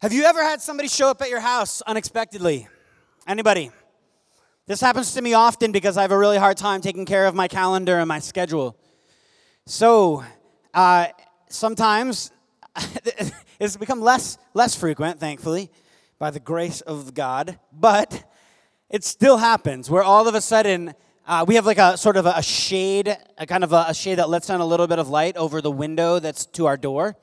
Have you ever had somebody show up at your house unexpectedly? Anybody? This happens to me often because I have a really hard time taking care of my calendar and my schedule. So, uh, sometimes it's become less less frequent, thankfully, by the grace of God. But it still happens where all of a sudden uh, we have like a sort of a, shade, a kind of a, a shade that lets in a little bit of light over the window that's to our door.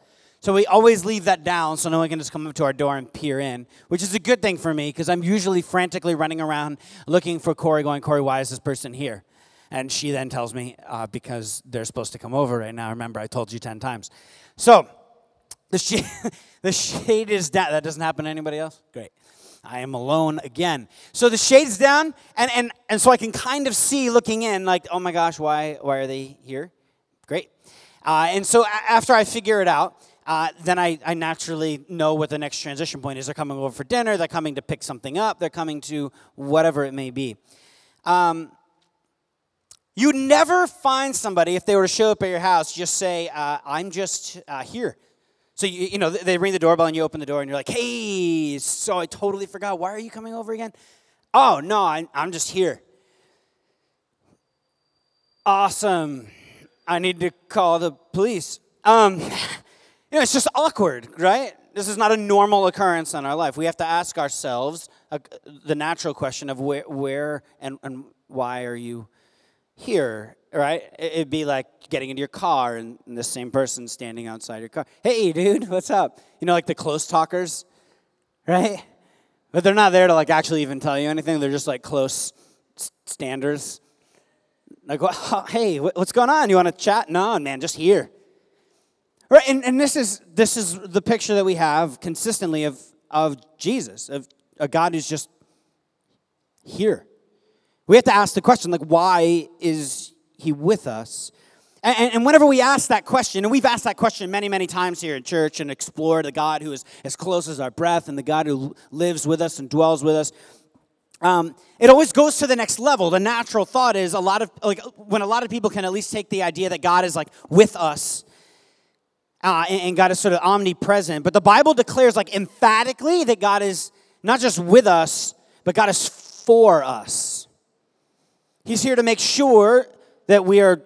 So we always leave that down so no one can just come up to our door and peer in, which is a good thing for me because I'm usually frantically running around looking for Corey, going, Corey, why is this person here? And she then tells me, uh, because they're supposed to come over right now. Remember, I told you 10 times. So the shade, the shade is down. That doesn't happen to anybody else? Great. I am alone again. So the shade's down, and, and, and so I can kind of see looking in, like, oh my gosh, why, why are they here? Great. Uh, and so after I figure it out, uh, then I, I naturally know what the next transition point is. They're coming over for dinner, they're coming to pick something up, they're coming to whatever it may be. Um, you never find somebody, if they were to show up at your house, just say, uh, I'm just uh, here. So, you, you know, they ring the doorbell and you open the door and you're like, hey, so I totally forgot. Why are you coming over again? Oh, no, I, I'm just here. Awesome. I need to call the police. Um, You know, it's just awkward, right? This is not a normal occurrence in our life. We have to ask ourselves the natural question of where, where and, and why are you here, right? It'd be like getting into your car and the same person standing outside your car. Hey, dude, what's up? You know, like the close talkers, right? But they're not there to like actually even tell you anything. They're just like close standers. Like, hey, what's going on? You want to chat? No, man, just here. Right, and, and this is this is the picture that we have consistently of, of Jesus, of a God who's just here. We have to ask the question, like, why is he with us? And, and, whenever we ask that question, and we've asked that question many, many times here in church and explored the God who is as close as our breath and the God who lives with us and dwells with us, um, it always goes to the next level. The natural thought is a lot of, like, when a lot of people can at least take the idea that God is like with us uh, and, and God is sort of omnipresent. But the Bible declares, like, emphatically that God is not just with us, but God is for us. He's here to make sure that we are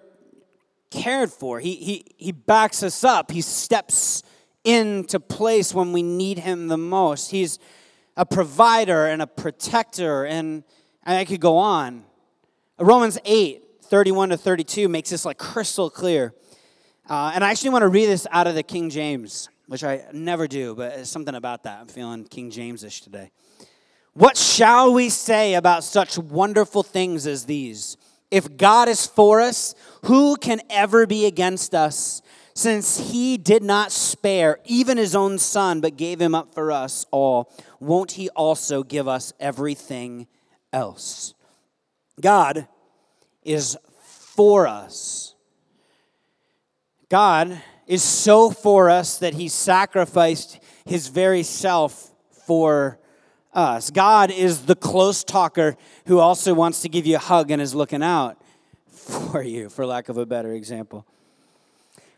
cared for. He, he, he backs us up. He steps into place when we need him the most. He's a provider and a protector, and, and I could go on. Romans 8, 31 to 32 makes this like crystal clear. Uh, and I actually want to read this out of the King James, which I never do, but it's something about that. I'm feeling King James ish today. What shall we say about such wonderful things as these? If God is for us, who can ever be against us? Since he did not spare even his own son, but gave him up for us all, won't he also give us everything else? God is for us. God is so for us that he sacrificed his very self for us. God is the close talker who also wants to give you a hug and is looking out for you, for lack of a better example.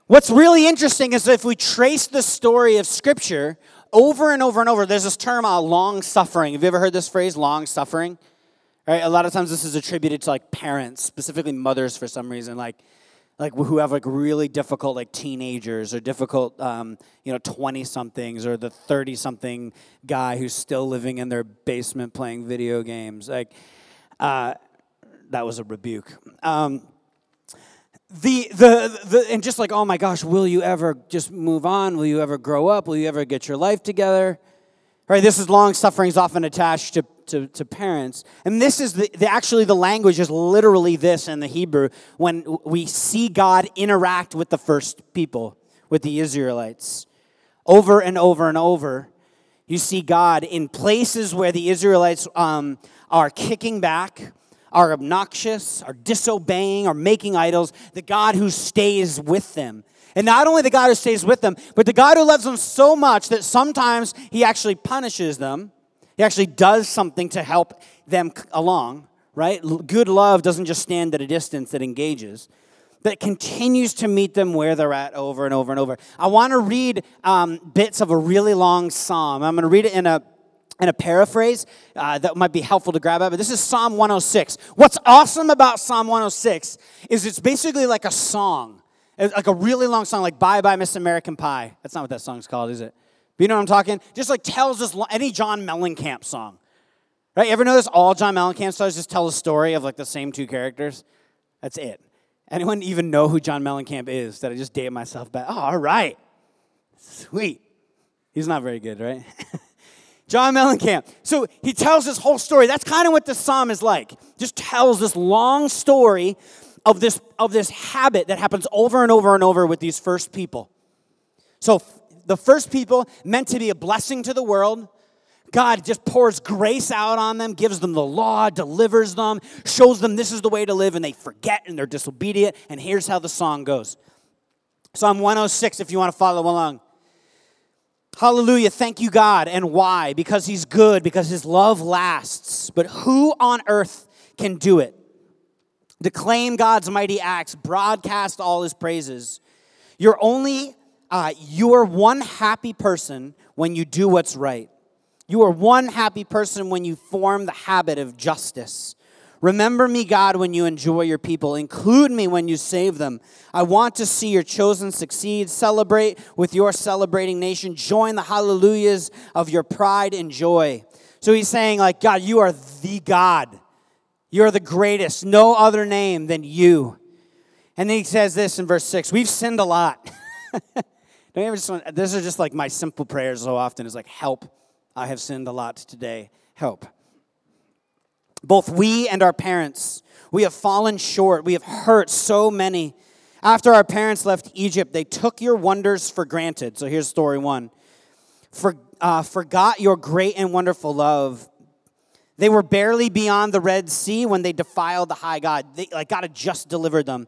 What's really interesting is if we trace the story of Scripture over and over and over, there's this term, uh, long suffering. Have you ever heard this phrase, long suffering? Right? A lot of times this is attributed to like parents, specifically mothers for some reason. Like, like who have like really difficult like teenagers or difficult um, you know 20 somethings or the 30 something guy who's still living in their basement playing video games like uh, that was a rebuke um, the, the, the, and just like, oh my gosh, will you ever just move on? Will you ever grow up? Will you ever get your life together? Right, this is long suffering is often attached to, to, to parents. And this is the, the, actually the language is literally this in the Hebrew when we see God interact with the first people, with the Israelites. Over and over and over, you see God in places where the Israelites um, are kicking back, are obnoxious, are disobeying, are making idols, the God who stays with them and not only the God who stays with them, but the God who loves them so much that sometimes he actually punishes them. He actually does something to help them along, right? Good love doesn't just stand at a distance, it engages. that continues to meet them where they're at over and over and over. I want to read um, bits of a really long psalm. I'm going to read it in a in a paraphrase uh, that might be helpful to grab at, but this is Psalm 106. What's awesome about Psalm 106 is it's basically like a song, like a really long song, like Bye Bye Miss American Pie. That's not what that song's called, is it? You know what I'm talking? Just like tells us any John Mellencamp song. Right? You ever notice all John Mellencamp songs just tell a story of like the same two characters? That's it. Anyone even know who John Mellencamp is? That I just date myself back? Oh, all right. Sweet. He's not very good, right? John Mellencamp. So he tells this whole story. That's kind of what the psalm is like. Just tells this long story of this, of this habit that happens over and over and over with these first people. So the first people meant to be a blessing to the world. God just pours grace out on them, gives them the law, delivers them, shows them this is the way to live, and they forget and they're disobedient. And here's how the song goes Psalm 106, if you want to follow along. Hallelujah. Thank you, God. And why? Because He's good, because His love lasts. But who on earth can do it? Declaim God's mighty acts, broadcast all His praises. You're only, uh, you are one happy person when you do what's right. You are one happy person when you form the habit of justice. Remember me, God, when you enjoy your people. Include me when you save them. I want to see your chosen succeed. Celebrate with your celebrating nation. Join the hallelujahs of your pride and joy. So he's saying, like, God, you are the God. You're the greatest. No other name than you. And then he says this in verse 6 We've sinned a lot. Don't ever just want, this is just like my simple prayers so often is like, help. I have sinned a lot today. Help. Both we and our parents, we have fallen short. We have hurt so many. After our parents left Egypt, they took your wonders for granted. So here's story one. For, uh, forgot your great and wonderful love. They were barely beyond the Red Sea when they defiled the high God. They, like God had just delivered them.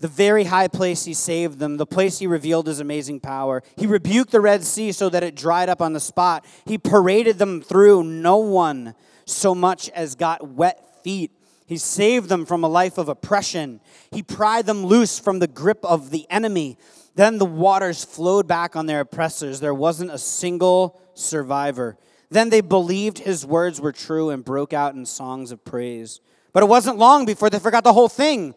The very high place he saved them, the place he revealed his amazing power. He rebuked the Red Sea so that it dried up on the spot. He paraded them through. No one so much as got wet feet. He saved them from a life of oppression. He pried them loose from the grip of the enemy. Then the waters flowed back on their oppressors. There wasn't a single survivor. Then they believed his words were true and broke out in songs of praise. But it wasn't long before they forgot the whole thing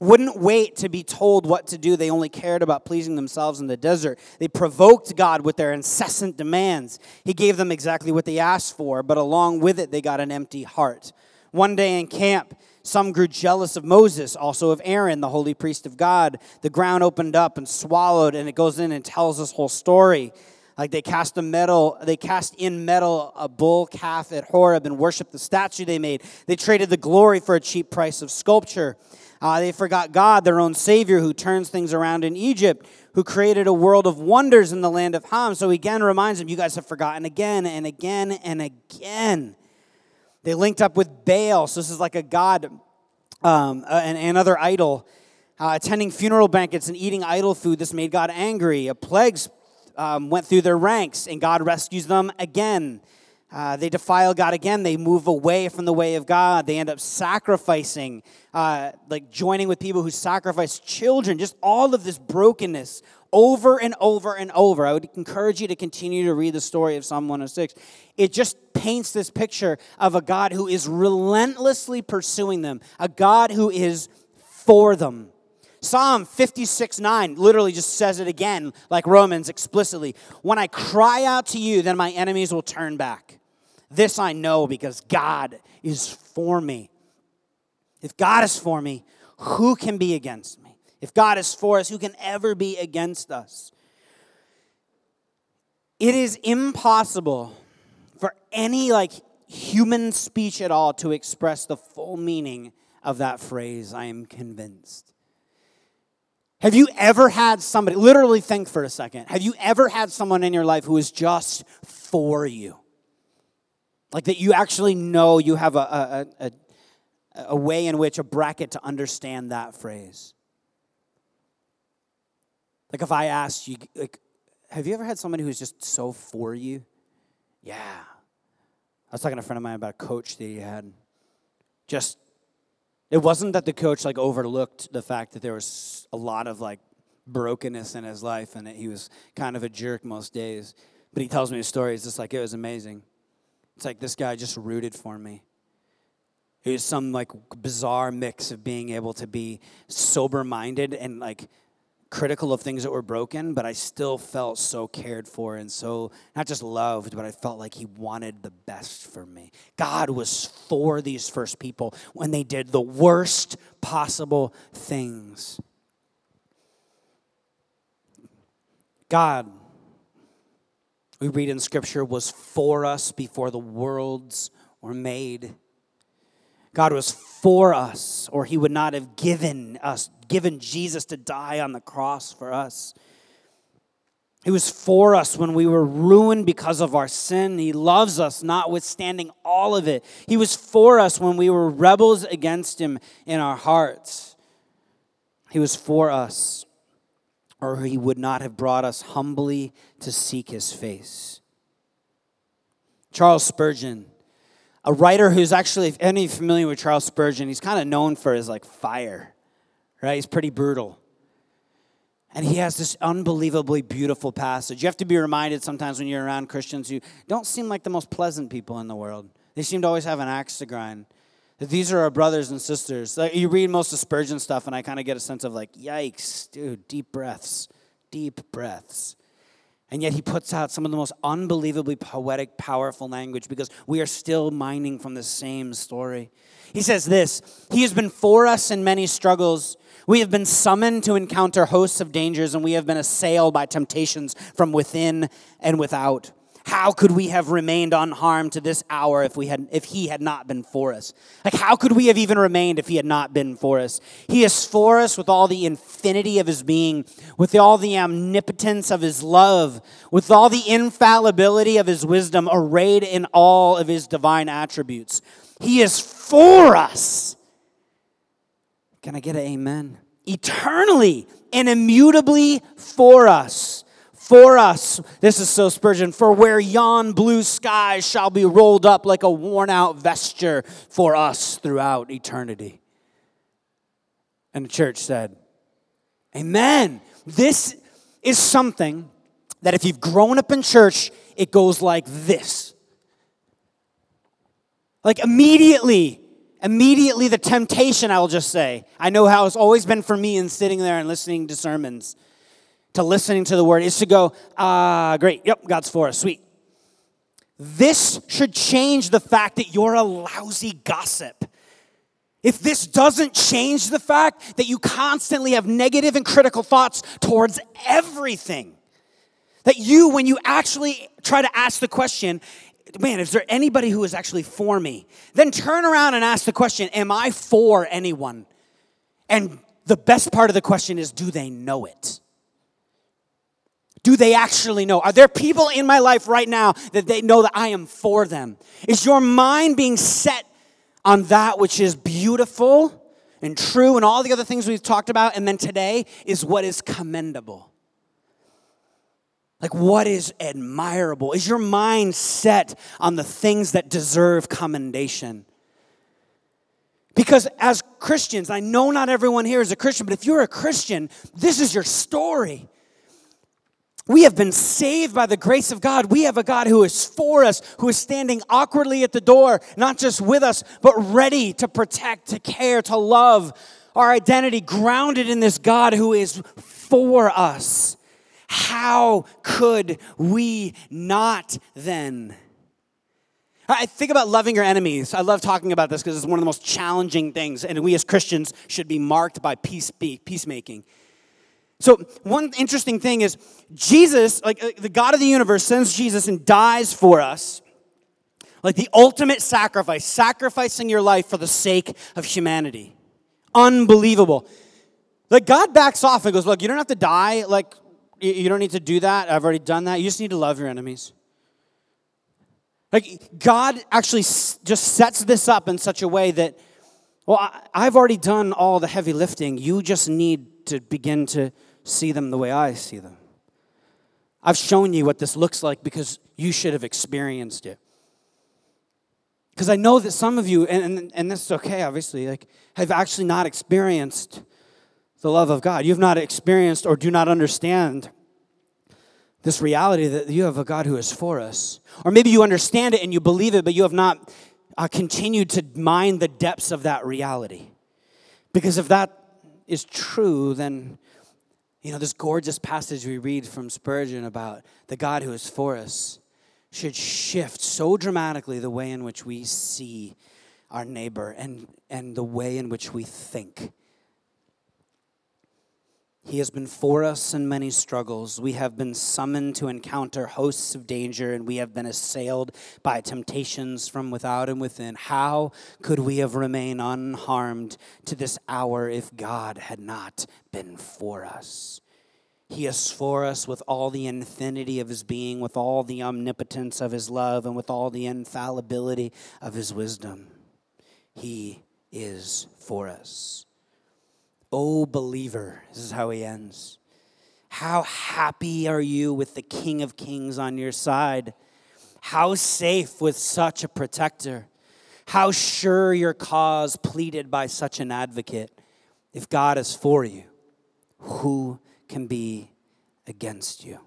wouldn't wait to be told what to do. They only cared about pleasing themselves in the desert. They provoked God with their incessant demands. He gave them exactly what they asked for, but along with it, they got an empty heart. One day in camp, some grew jealous of Moses, also of Aaron, the holy priest of God. The ground opened up and swallowed, and it goes in and tells this whole story. Like they cast a metal, they cast in metal a bull calf at Horeb and worshiped the statue they made. They traded the glory for a cheap price of sculpture. Uh, they forgot God, their own Savior, who turns things around in Egypt, who created a world of wonders in the land of Ham. So he again reminds them, you guys have forgotten again and again and again. They linked up with Baal. So this is like a god um, and another idol. Uh, attending funeral banquets and eating idol food, this made God angry. A plagues um, went through their ranks, and God rescues them again. Uh, they defile God again. They move away from the way of God. They end up sacrificing, uh, like joining with people who sacrifice children. Just all of this brokenness over and over and over. I would encourage you to continue to read the story of Psalm 106. It just paints this picture of a God who is relentlessly pursuing them, a God who is for them. Psalm 56 9 literally just says it again, like Romans explicitly. When I cry out to you, then my enemies will turn back. This I know because God is for me. If God is for me, who can be against me? If God is for us, who can ever be against us? It is impossible for any like human speech at all to express the full meaning of that phrase, I am convinced. Have you ever had somebody, literally think for a second, have you ever had someone in your life who is just for you? Like that you actually know you have a, a, a, a way in which a bracket to understand that phrase. Like if I asked you, like, have you ever had somebody who's just so for you? Yeah. I was talking to a friend of mine about a coach that he had. Just It wasn't that the coach like overlooked the fact that there was a lot of like brokenness in his life and that he was kind of a jerk most days. But he tells me a story. It's just like it was amazing. It's like this guy just rooted for me. It was some like bizarre mix of being able to be sober minded and like critical of things that were broken, but I still felt so cared for and so not just loved, but I felt like He wanted the best for me. God was for these first people when they did the worst possible things. God, we read in Scripture, was for us before the worlds were made. God was for us, or He would not have given us, given Jesus to die on the cross for us. He was for us when we were ruined because of our sin. He loves us, notwithstanding all of it. He was for us when we were rebels against Him in our hearts. He was for us, or He would not have brought us humbly to seek His face. Charles Spurgeon a writer who's actually, if any familiar with Charles Spurgeon, he's kind of known for his like fire, right? He's pretty brutal. And he has this unbelievably beautiful passage. You have to be reminded sometimes when you're around Christians who don't seem like the most pleasant people in the world. They seem to always have an axe to grind. These are our brothers and sisters. Like you read most of Spurgeon stuff, and I kind of get a sense of like, yikes, dude, deep breaths, deep breaths. And yet he puts out some of the most unbelievably poetic, powerful language because we are still mining from the same story. He says this He has been for us in many struggles. We have been summoned to encounter hosts of dangers, and we have been assailed by temptations from within and without. How could we have remained unharmed to this hour if, we had, if he had not been for us? Like, how could we have even remained if he had not been for us? He is for us with all the infinity of his being, with all the omnipotence of his love, with all the infallibility of his wisdom, arrayed in all of his divine attributes. He is for us. Can I get an amen? Eternally and immutably for us for us, this is so Spurgeon, for where yon blue sky shall be rolled up like a worn out vesture for us throughout eternity. And the church said, Amen. This is something that if you've grown up in church, it goes like this. Like immediately, immediately the temptation, I'll just say. I know how it's always been for me in sitting there and listening to sermons to listening to the word is to go, ah, great, yep, God's for us, sweet. This should change the fact that you're a lousy gossip. If this doesn't change the fact that you constantly have negative and critical thoughts towards everything, that you, when you actually try to ask the question, man, is there anybody who is actually for me? Then turn around and ask the question, am I for anyone? And the best part of the question is, do they know it? Do they actually know? Are there people in my life right now that they know that I am for them? Is your mind being set on that which is beautiful and true and all the other things we've talked about? And then today is what is commendable. Like, what is admirable? Is your mind set on the things that deserve commendation? Because as Christians, I know not everyone here is a Christian, but if you're a Christian, this is your story. We have been saved by the grace of God. We have a God who is for us, who is standing awkwardly at the door, not just with us, but ready to protect, to care, to love. Our identity grounded in this God who is for us. How could we not then? I think about loving your enemies. I love talking about this because it's one of the most challenging things, and we as Christians should be marked by peace, peacemaking. So, one interesting thing is Jesus, like uh, the God of the universe, sends Jesus and dies for us. Like the ultimate sacrifice, sacrificing your life for the sake of humanity. Unbelievable. Like God backs off and goes, Look, you don't have to die. Like, you don't need to do that. I've already done that. You just need to love your enemies. Like, God actually just sets this up in such a way that, well, I've already done all the heavy lifting. You just need to begin to see them the way I see them. I've shown you what this looks like because you should have experienced it. Because I know that some of you, and, and, and this is okay, obviously, like, have actually not experienced the love of God. You've not experienced or do not understand this reality that you have a God who is for us. Or maybe you understand it and you believe it, but you have not uh, continued to mine the depths of that reality. Because if that is true, then, you know, this gorgeous passage we read from Spurgeon about the God who is for us should shift so dramatically the way in which we see our neighbor and, and the way in which we think. He has been for us in many struggles. We have been summoned to encounter hosts of danger, and we have been assailed by temptations from without and within. How could we have remained unharmed to this hour if God had not been for us? He is for us with all the infinity of his being, with all the omnipotence of his love, and with all the infallibility of his wisdom. He is for us. O believer, this is how he ends. How happy are you with the King of Kings on your side? How safe with such a protector? How sure your cause pleaded by such an advocate? If God is for you, who can be against you.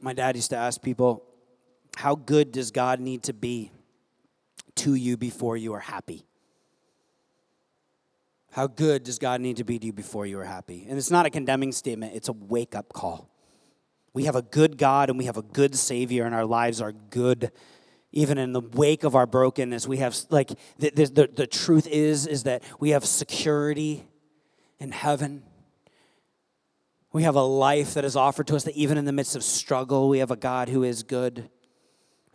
My dad used to ask people, How good does God need to be to you before you are happy? How good does God need to be to you before you are happy? And it's not a condemning statement, it's a wake up call. We have a good God and we have a good Savior, and our lives are good even in the wake of our brokenness we have like the, the, the, truth is is that we have security in heaven we have a life that is offered to us that even in the midst of struggle we have a god who is good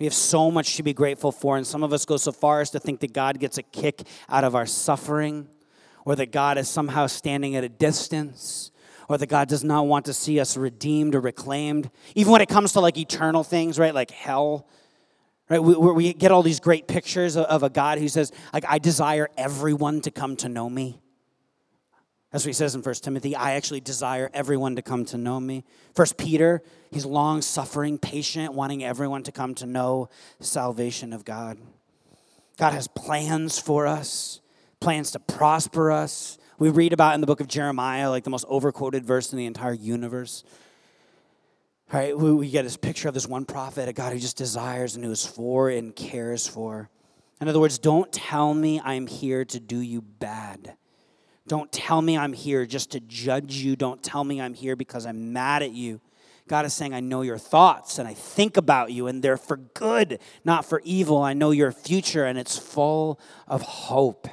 we have so much to be grateful for and some of us go so far as to think that god gets a kick out of our suffering or that god is somehow standing at a distance or that god does not want to see us redeemed or reclaimed even when it comes to like eternal things right like hell Right? We, we get all these great pictures of, of a God who says, like, I desire everyone to come to know me. That's what he says in 1 Timothy. I actually desire everyone to come to know me. First Peter, he's long suffering, patient, wanting everyone to come to know salvation of God. God has plans for us, plans to prosper us. We read about in the book of Jeremiah, like the most overquoted verse in the entire universe. Right? We, we get this picture of this one prophet, a God who just desires and who is for and cares for. In other words, don't tell me I'm here to do you bad. Don't tell me I'm here just to judge you. Don't tell me I'm here because I'm mad at you. God is saying, I know your thoughts and I think about you, and they're for good, not for evil. I know your future, and it's full of hope.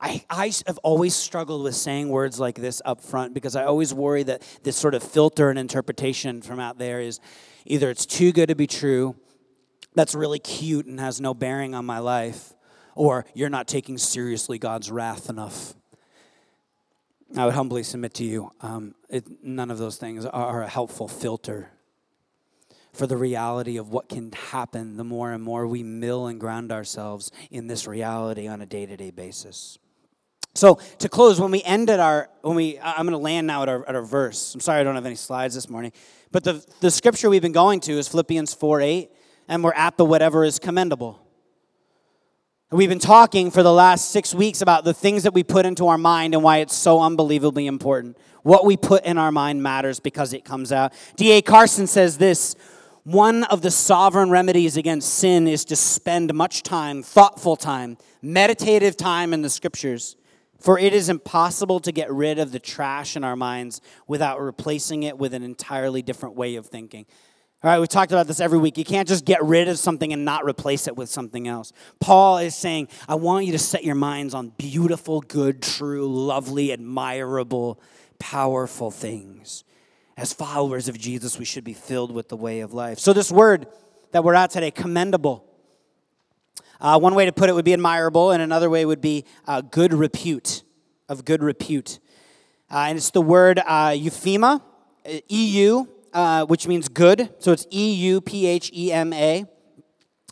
I, I have always struggled with saying words like this up front because I always worry that this sort of filter and interpretation from out there is either it's too good to be true, that's really cute and has no bearing on my life, or you're not taking seriously God's wrath enough. I would humbly submit to you, um, it, none of those things are a helpful filter for the reality of what can happen the more and more we mill and ground ourselves in this reality on a day to day basis. So to close, when we end at our, when we, I'm going to land now at our, at our verse. I'm sorry I don't have any slides this morning, but the, the scripture we've been going to is Philippians 4 8, and we're at the whatever is commendable. We've been talking for the last six weeks about the things that we put into our mind and why it's so unbelievably important. What we put in our mind matters because it comes out. D.A. Carson says this one of the sovereign remedies against sin is to spend much time, thoughtful time, meditative time in the scriptures. For it is impossible to get rid of the trash in our minds without replacing it with an entirely different way of thinking. All right, we talked about this every week. You can't just get rid of something and not replace it with something else. Paul is saying, I want you to set your minds on beautiful, good, true, lovely, admirable, powerful things. As followers of Jesus, we should be filled with the way of life. So, this word that we're at today, commendable, uh, one way to put it would be admirable, and another way would be uh, good repute, of good repute. Uh, and it's the word uh, euphema, EU, uh, which means good. So it's E U P H E M A.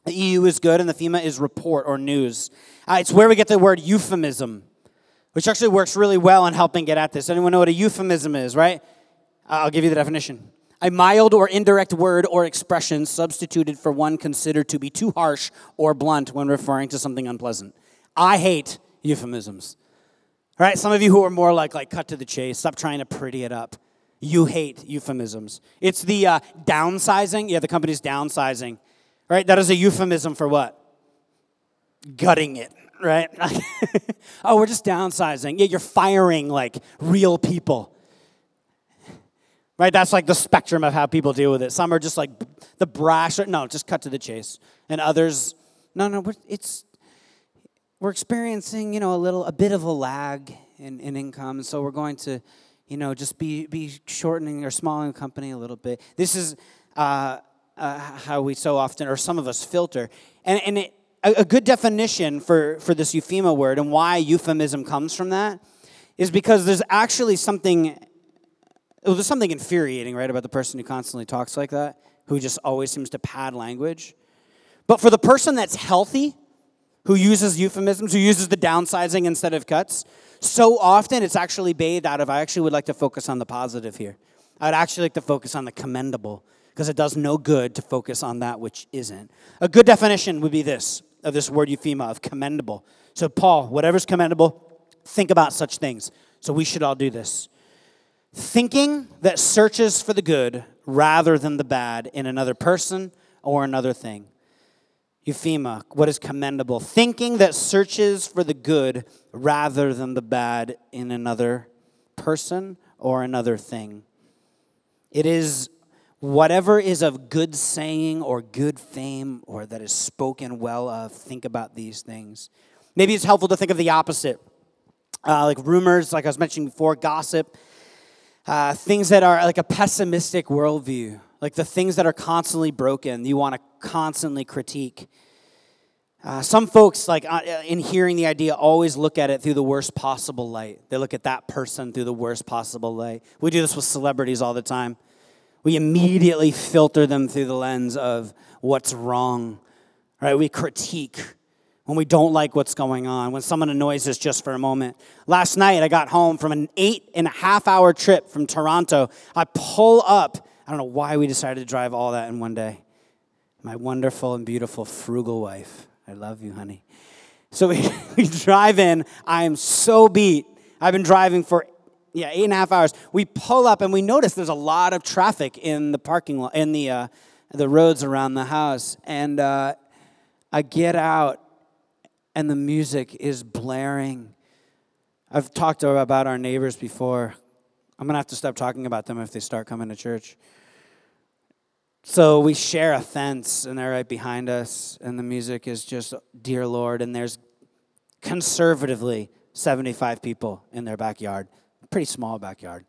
The EU is good, and the FEMA is report or news. Uh, it's where we get the word euphemism, which actually works really well in helping get at this. Anyone know what a euphemism is, right? I'll give you the definition. a mild or indirect word or expression substituted for one considered to be too harsh or blunt when referring to something unpleasant. I hate euphemisms. All right, some of you who are more like like cut to the chase, stop trying to pretty it up. You hate euphemisms. It's the uh, downsizing. Yeah, the company's downsizing. Right? That is a euphemism for what? Gutting it, right? oh, we're just downsizing. Yeah, you're firing like real people. Right? That's like the spectrum of how people deal with it. Some are just like the brash, no, just cut to the chase. And others, no, no, it's we're experiencing, you know, a little a bit of a lag in, in income, so we're going to, you know, just be be shortening or smalling the company a little bit. This is uh, uh, how we so often, or some of us, filter. And, and it, a, a good definition for, for this euphema word and why euphemism comes from that is because there's actually something well, there's something infuriating, right, about the person who constantly talks like that, who just always seems to pad language. But for the person that's healthy, who uses euphemisms, who uses the downsizing instead of cuts, so often it's actually bathed out of, I actually would like to focus on the positive here. I'd actually like to focus on the commendable because it does no good to focus on that which isn't. A good definition would be this of this word euphema, of commendable. So, Paul, whatever's commendable, think about such things. So, we should all do this. Thinking that searches for the good rather than the bad in another person or another thing. Euphema, what is commendable? Thinking that searches for the good rather than the bad in another person or another thing. It is whatever is of good saying or good fame or that is spoken well of, think about these things. Maybe it's helpful to think of the opposite. Uh, like rumors, like I was mentioning before, gossip, uh, things that are like a pessimistic worldview, like the things that are constantly broken, you want to constantly critique. Uh, some folks, like uh, in hearing the idea, always look at it through the worst possible light. They look at that person through the worst possible light. We do this with celebrities all the time. We immediately filter them through the lens of what's wrong, right? We critique when we don't like what's going on, when someone annoys us just for a moment. Last night, I got home from an eight and a half hour trip from Toronto. I pull up. I don't know why we decided to drive all that in one day. My wonderful and beautiful frugal wife. I love you, honey. So we, we drive in. I am so beat. I've been driving for yeah eight and a half hours. We pull up and we notice there's a lot of traffic in the parking lot in the uh, the roads around the house. And uh, I get out and the music is blaring. I've talked about our neighbors before. I'm to have to stop talking about them if they start coming to church. So we share a fence, and they're right behind us, and the music is just, Dear Lord, and there's conservatively 75 people in their backyard. Pretty small backyard.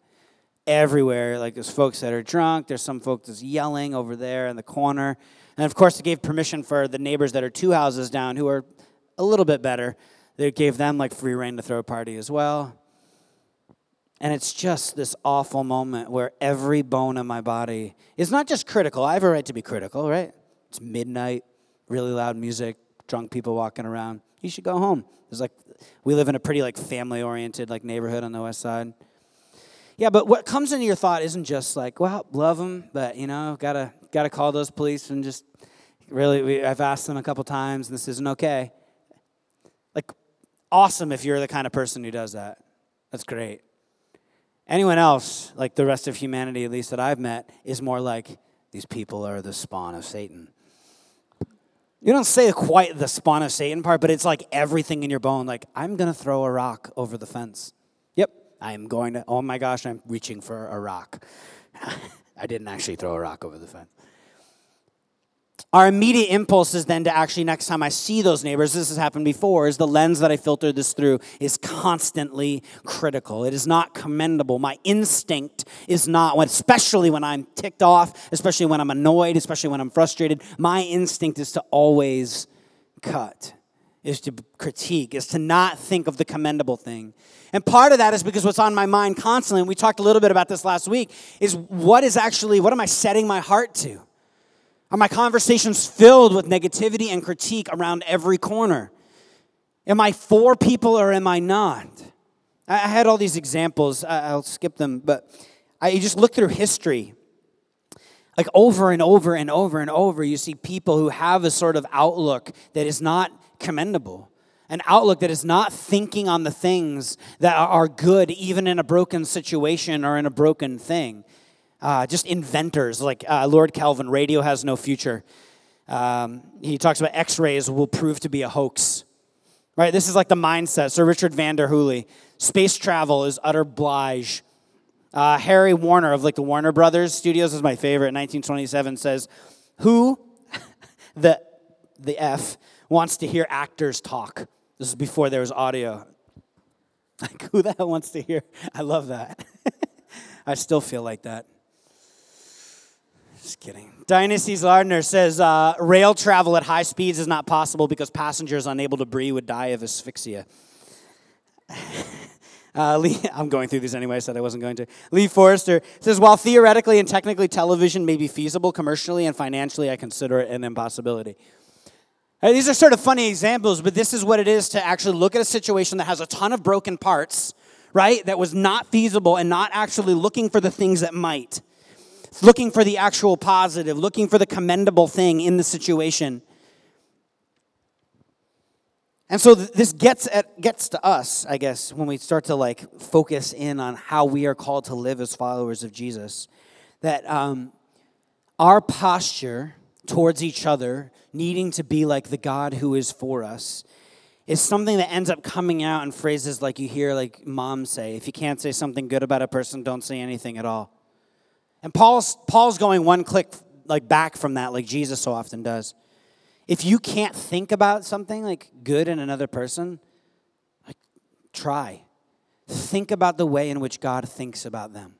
Everywhere, like there's folks that are drunk, there's some folks that's yelling over there in the corner. And of course, it gave permission for the neighbors that are two houses down who are a little bit better. They gave them like free reign to throw a party as well. And it's just this awful moment where every bone in my body is not just critical. I have a right to be critical, right? It's midnight, really loud music, drunk people walking around. You should go home. There's like we live in a pretty like family oriented like neighborhood on the west side. Yeah, but what comes into your thought isn't just like, well, love them, but you know, gotta gotta call those police and just really. We, I've asked them a couple times, and this isn't okay. Like, awesome if you're the kind of person who does that. That's great. Anyone else, like the rest of humanity, at least that I've met, is more like, these people are the spawn of Satan. You don't say quite the spawn of Satan part, but it's like everything in your bone. Like, I'm going to throw a rock over the fence. Yep, I'm going to. Oh my gosh, I'm reaching for a rock. I didn't actually throw a rock over the fence. Our immediate impulse is then to actually, next time I see those neighbors, this has happened before, is the lens that I filter this through is constantly critical. It is not commendable. My instinct is not, especially when I'm ticked off, especially when I'm annoyed, especially when I'm frustrated, my instinct is to always cut, is to critique, is to not think of the commendable thing. And part of that is because what's on my mind constantly, and we talked a little bit about this last week, is what is actually, what am I setting my heart to? Are my conversations filled with negativity and critique around every corner? Am I for people or am I not? I had all these examples. I'll skip them, but I just look through history. Like over and over and over and over, you see people who have a sort of outlook that is not commendable. An outlook that is not thinking on the things that are good, even in a broken situation or in a broken thing. Uh, just inventors like uh, Lord Kelvin, radio has no future. Um, he talks about x rays will prove to be a hoax. Right? This is like the mindset. Sir Richard van der Hule. Space travel is utter blige. Uh, Harry Warner of like the Warner Brothers Studios is my favorite. 1927 says, "Who, the the F, wants to hear actors talk?" This is before there was audio. Like who the hell wants to hear? I love that. I still feel like that. Just kidding. Dionysius Lardner says uh, rail travel at high speeds is not possible because passengers unable to breathe would die of asphyxia. Uh, Lee, I'm going through these anyway, I said I wasn't going to. Lee Forrester says, while theoretically and technically television may be feasible, commercially and financially, I consider it an impossibility. Uh, these are sort of funny examples, but this is what it is to actually look at a situation that has a ton of broken parts, right? That was not feasible and not actually looking for the things that might looking for the actual positive, looking for the commendable thing in the situation. And so th- this gets at gets to us, I guess, when we start to like focus in on how we are called to live as followers of Jesus. That um, our posture towards each other, needing to be like the God who is for us, is something that ends up coming out in phrases like you hear like moms say, if you can't say something good about a person, don't say anything at all. And Paul's, Paul's going one click like back from that, like Jesus so often does. If you can't think about something like good in another person, like try. Think about the way in which God thinks about them.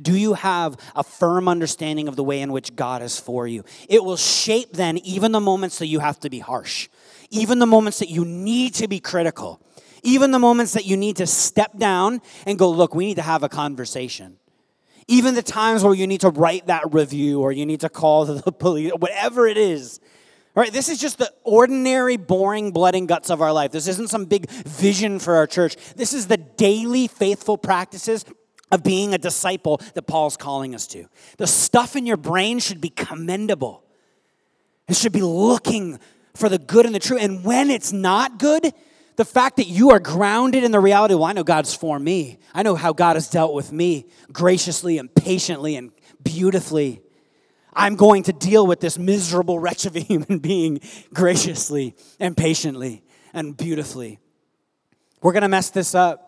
Do you have a firm understanding of the way in which God is for you? It will shape then even the moments that you have to be harsh, even the moments that you need to be critical, even the moments that you need to step down and go, look, we need to have a conversation. Even the times where you need to write that review or you need to call the police, whatever it is. Right? This is just the ordinary, boring blood and guts of our life. This isn't some big vision for our church. This is the daily faithful practices of being a disciple that Paul's calling us to. The stuff in your brain should be commendable. It should be looking for the good and the true. And when it's not good, the fact that you are grounded in the reality, well, I know God's for me. I know how God has dealt with me graciously and patiently and beautifully. I'm going to deal with this miserable wretch of a human being graciously and patiently and beautifully. We're going to mess this up.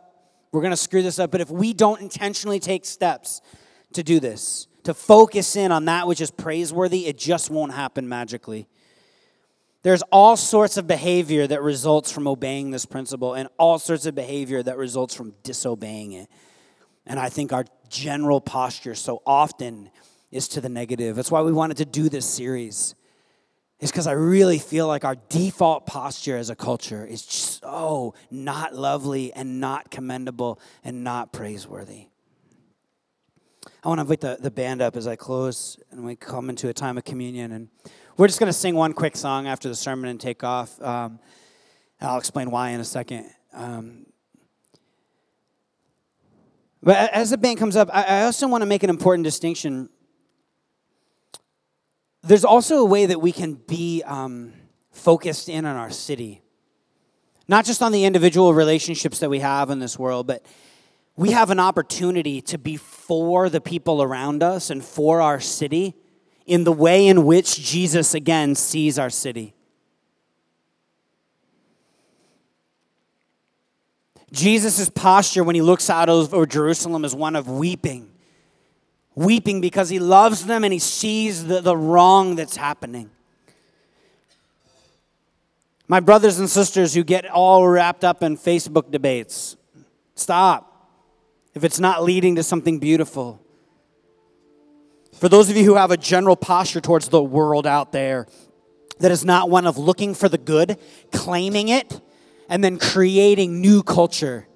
We're going to screw this up. But if we don't intentionally take steps to do this, to focus in on that which is praiseworthy, it just won't happen magically. There's all sorts of behavior that results from obeying this principle, and all sorts of behavior that results from disobeying it. And I think our general posture so often is to the negative. That's why we wanted to do this series. Is because I really feel like our default posture as a culture is so not lovely and not commendable and not praiseworthy. I want to invite the, the band up as I close and we come into a time of communion. And we're just going to sing one quick song after the sermon and take off. Um, I'll explain why in a second. Um, but as the band comes up, I also want to make an important distinction. There's also a way that we can be um, focused in on our city, not just on the individual relationships that we have in this world, but we have an opportunity to be for the people around us and for our city in the way in which Jesus again sees our city. Jesus' posture when he looks out over Jerusalem is one of weeping. Weeping because he loves them and he sees the, the wrong that's happening. My brothers and sisters who get all wrapped up in Facebook debates, stop. If it's not leading to something beautiful, for those of you who have a general posture towards the world out there that is not one of looking for the good, claiming it, and then creating new culture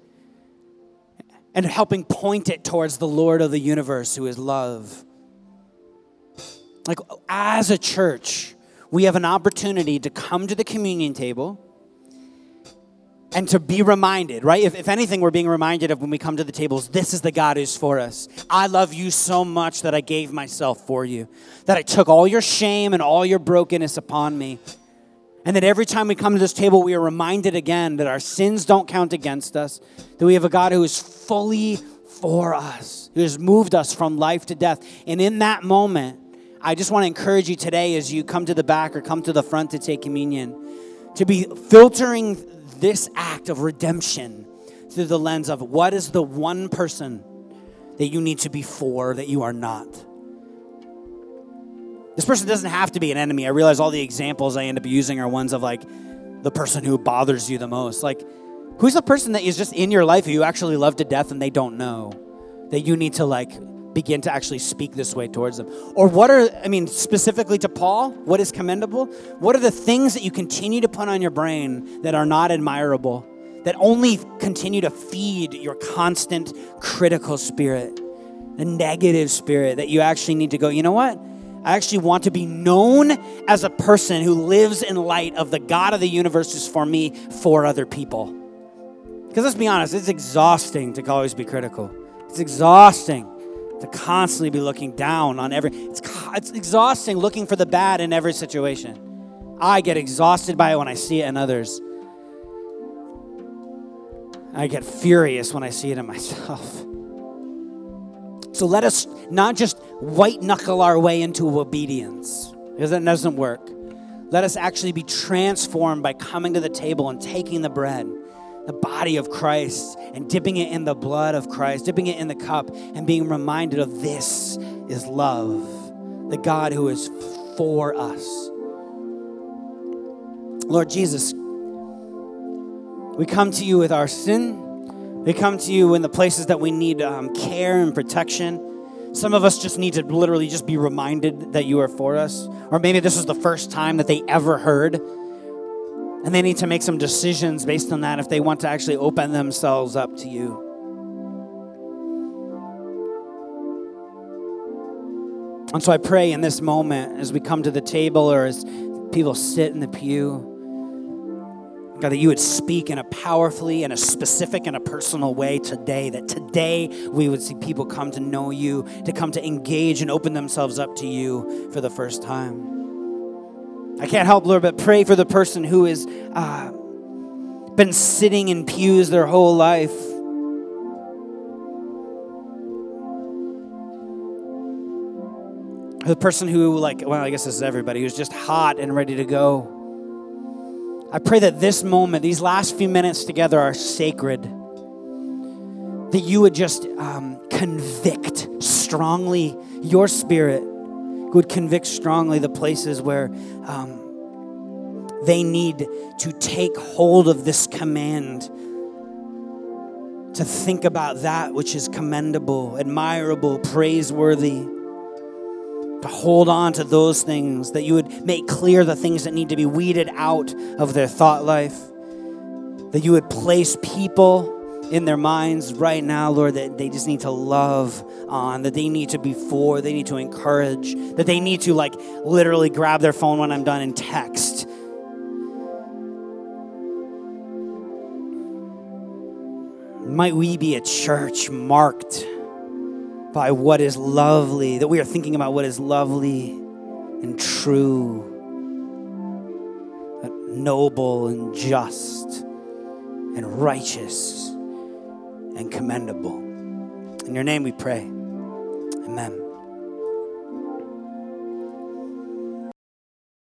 and helping point it towards the Lord of the universe who is love. Like, as a church, we have an opportunity to come to the communion table and to be reminded, right? If, if anything, we're being reminded of when we come to the tables, this is the God who's for us. I love you so much that I gave myself for you, that I took all your shame and all your brokenness upon me. And that every time we come to this table, we are reminded again that our sins don't count against us, that we have a God who is fully for us, who has moved us from life to death. And in that moment, I just want to encourage you today as you come to the back or come to the front to take communion to be filtering this act of redemption through the lens of what is the one person that you need to be for that you are not. This person doesn't have to be an enemy. I realize all the examples I end up using are ones of like the person who bothers you the most. Like, who's the person that is just in your life who you actually love to death and they don't know that you need to like begin to actually speak this way towards them? Or what are, I mean, specifically to Paul, what is commendable? What are the things that you continue to put on your brain that are not admirable, that only continue to feed your constant critical spirit, the negative spirit that you actually need to go, you know what? I actually want to be known as a person who lives in light of the God of the universe who's for me, for other people. Because let's be honest, it's exhausting to always be critical. It's exhausting to constantly be looking down on every it's, it's exhausting looking for the bad in every situation. I get exhausted by it when i see it in others. I get furious when i see it in myself. So let us not just white knuckle our way into obedience because that doesn't work. Let us actually be transformed by coming to the table and taking the bread the body of Christ and dipping it in the blood of Christ, dipping it in the cup, and being reminded of this is love, the God who is for us. Lord Jesus, we come to you with our sin. We come to you in the places that we need um, care and protection. Some of us just need to literally just be reminded that you are for us. Or maybe this is the first time that they ever heard and they need to make some decisions based on that if they want to actually open themselves up to you. And so I pray in this moment as we come to the table or as people sit in the pew, God, that you would speak in a powerfully in a specific and a personal way today. That today we would see people come to know you, to come to engage and open themselves up to you for the first time. I can't help, Lord, but pray for the person who has uh, been sitting in pews their whole life. The person who, like, well, I guess this is everybody, who's just hot and ready to go. I pray that this moment, these last few minutes together, are sacred. That you would just um, convict strongly your spirit would convict strongly the places where um, they need to take hold of this command to think about that which is commendable, admirable, praiseworthy. To hold on to those things, that you would make clear the things that need to be weeded out of their thought life, that you would place people in their minds right now, Lord, that they just need to love on, that they need to be for, they need to encourage, that they need to like literally grab their phone when I'm done and text. Might we be a church marked by what is lovely, that we are thinking about what is lovely and true, noble and just and righteous and commendable. In your name we pray. Amen.